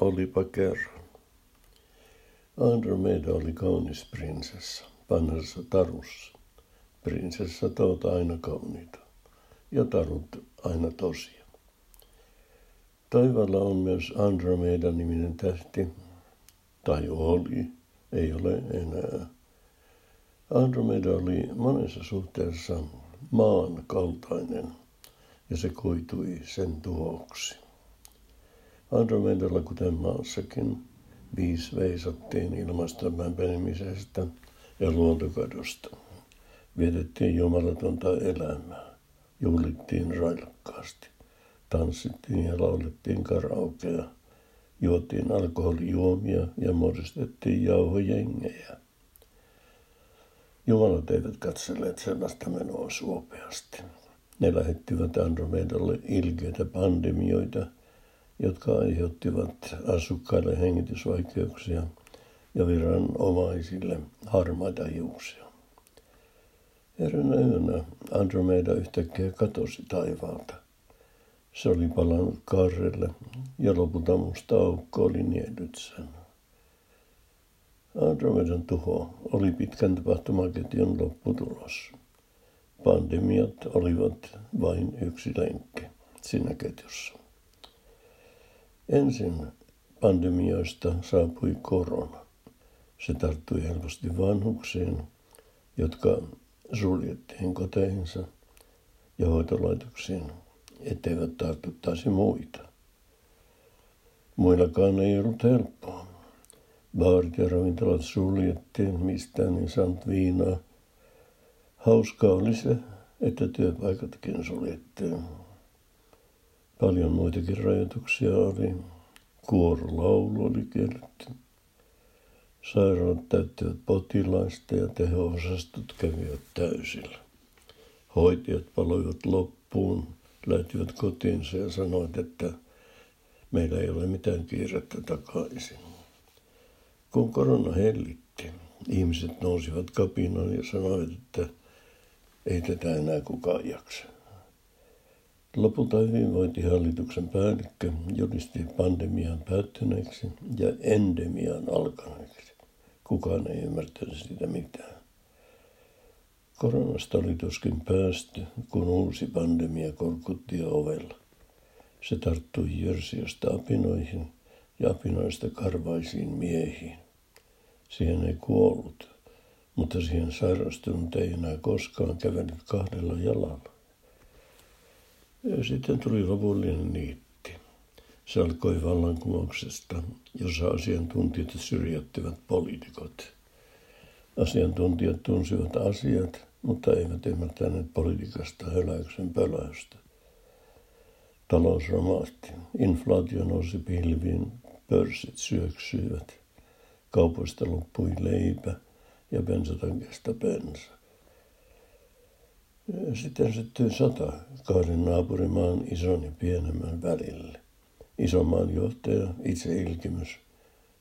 Olipa kerran. Andromeda oli kaunis prinsessa, vanhassa tarussa. Prinsessa ovat aina kauniita ja tarut aina tosia. Taivaalla on myös Andromeda-niminen tähti, tai oli, ei ole enää. Andromeda oli monessa suhteessa maan kaltainen ja se koitui sen tuhoksi. Andromedalla, kuten maassakin, viisi veisattiin ilmaston lämpenemisestä ja luontokadosta. Vietettiin jumalatonta elämää, juhlittiin railakkaasti, tanssittiin ja laulettiin karaokea, juotiin alkoholijuomia ja muodostettiin jauhojengejä. Jumalat eivät katselleet sellaista menoa suopeasti. Ne lähettivät Andromedalle ilkeitä pandemioita, jotka aiheuttivat asukkaille hengitysvaikeuksia ja viranomaisille harmaita hiuksia. Eränä yönä Andromeda yhtäkkiä katosi taivaalta. Se oli palannut karrelle ja lopulta musta aukko oli niellyt sen. Andromedan tuho oli pitkän tapahtumaketjun lopputulos. Pandemiat olivat vain yksi lenkki siinä ketjussa. Ensin pandemioista saapui korona. Se tarttui helposti vanhuksiin, jotka suljettiin koteihinsa ja hoitolaitoksiin, etteivät tartuttaisi muita. Muillakaan ei ollut helppoa. Baarit ja ravintolat suljettiin, mistään niin saanut viinaa. Hauskaa oli se, että työpaikatkin suljettiin. Paljon muitakin rajoituksia oli. Kuorolaulu oli kielletty. Sairaalat täyttivät potilaista ja teho-osastot kävivät täysillä. Hoitajat paloivat loppuun, lähtivät kotiinsa ja sanoivat, että meillä ei ole mitään kiirettä takaisin. Kun korona hellitti, ihmiset nousivat kapinaan ja sanoivat, että ei tätä enää kukaan jaksa. Lopulta hyvinvointihallituksen päällikkö julisti pandemian päättyneeksi ja endemian alkaneeksi. Kukaan ei ymmärtänyt sitä mitään. Koronasta oli tuskin päästy, kun uusi pandemia korkutti ovella. Se tarttui Jörsiöstä apinoihin ja apinoista karvaisiin miehiin. Siihen ei kuollut, mutta siihen sairastunut ei enää koskaan kävellyt kahdella jalalla. Sitten tuli lopullinen niitti. Se alkoi vallankumouksesta, jossa asiantuntijat syrjättivät poliitikot. Asiantuntijat tunsivat asiat, mutta eivät ymmärtäneet politiikasta höläyksen pöläystä. Talous romahti, inflaatio nousi pilviin, pörssit syöksyivät, kaupoista loppui leipä ja bensatankeesta bensa. Sitten syttyi sota kahden naapurimaan ison ja pienemmän välille. Isomaan johtaja, itse Ilkimys,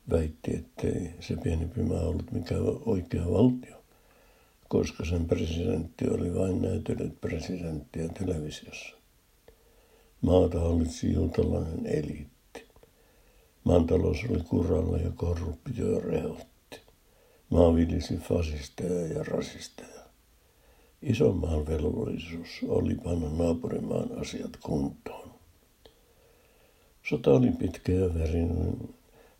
väitti, ettei se pienempi maa ollut mikään oikea valtio, koska sen presidentti oli vain näytellyt presidenttiä televisiossa. Maata hallitsi juutalainen eliitti. Maantalous oli kuralla ja korruptio rehotti. Maa vilisi fasisteja ja rasisteja. Isomman velvollisuus oli panna naapurimaan asiat kuntoon. Sota oli pitkä ja verinen.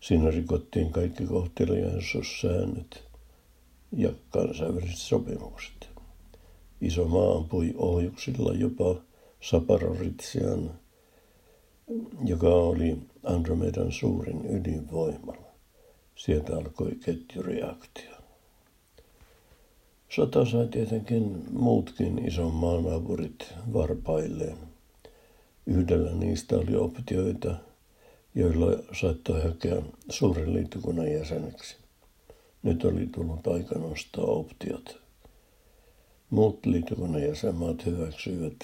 Siinä rikottiin kaikki kohteliaisuussäännöt ja kansainväliset sopimukset. Iso maa ampui ohjuksilla jopa Saparoritsian, joka oli Andromedan suurin ydinvoimala. Sieltä alkoi ketjureaktio. Sota sai tietenkin muutkin ison maanaapurit varpailleen. Yhdellä niistä oli optioita, joilla saattoi hakea suuren liittokunnan jäseneksi. Nyt oli tullut aika nostaa optiot. Muut liittokunnan jäsenmaat hyväksyivät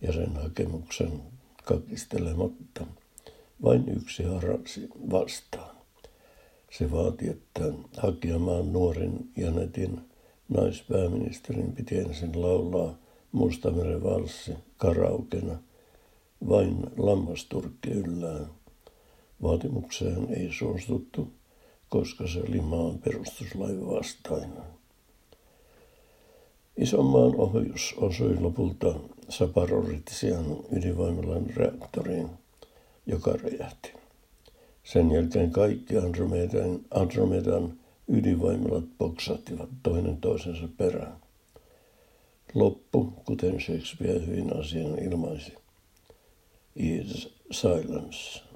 jäsenhakemuksen kakistelematta. Vain yksi harasi vastaan. Se vaati, että hakijamaan nuorin Janetin Naispääministerin piti ensin laulaa Mustameren valssi karaukena, vain lammasturkki yllään. Vaatimukseen ei suostuttu, koska se oli maan perustuslain vastainen. Isonmaan ohjus osui lopulta Saparoritian ydinvoimalan reaktoriin, joka räjähti. Sen jälkeen kaikki Andromedan, Andromedan ydinvoimalat poksahtivat toinen toisensa perään. Loppu, kuten Shakespeare hyvin asian ilmaisi, is silence.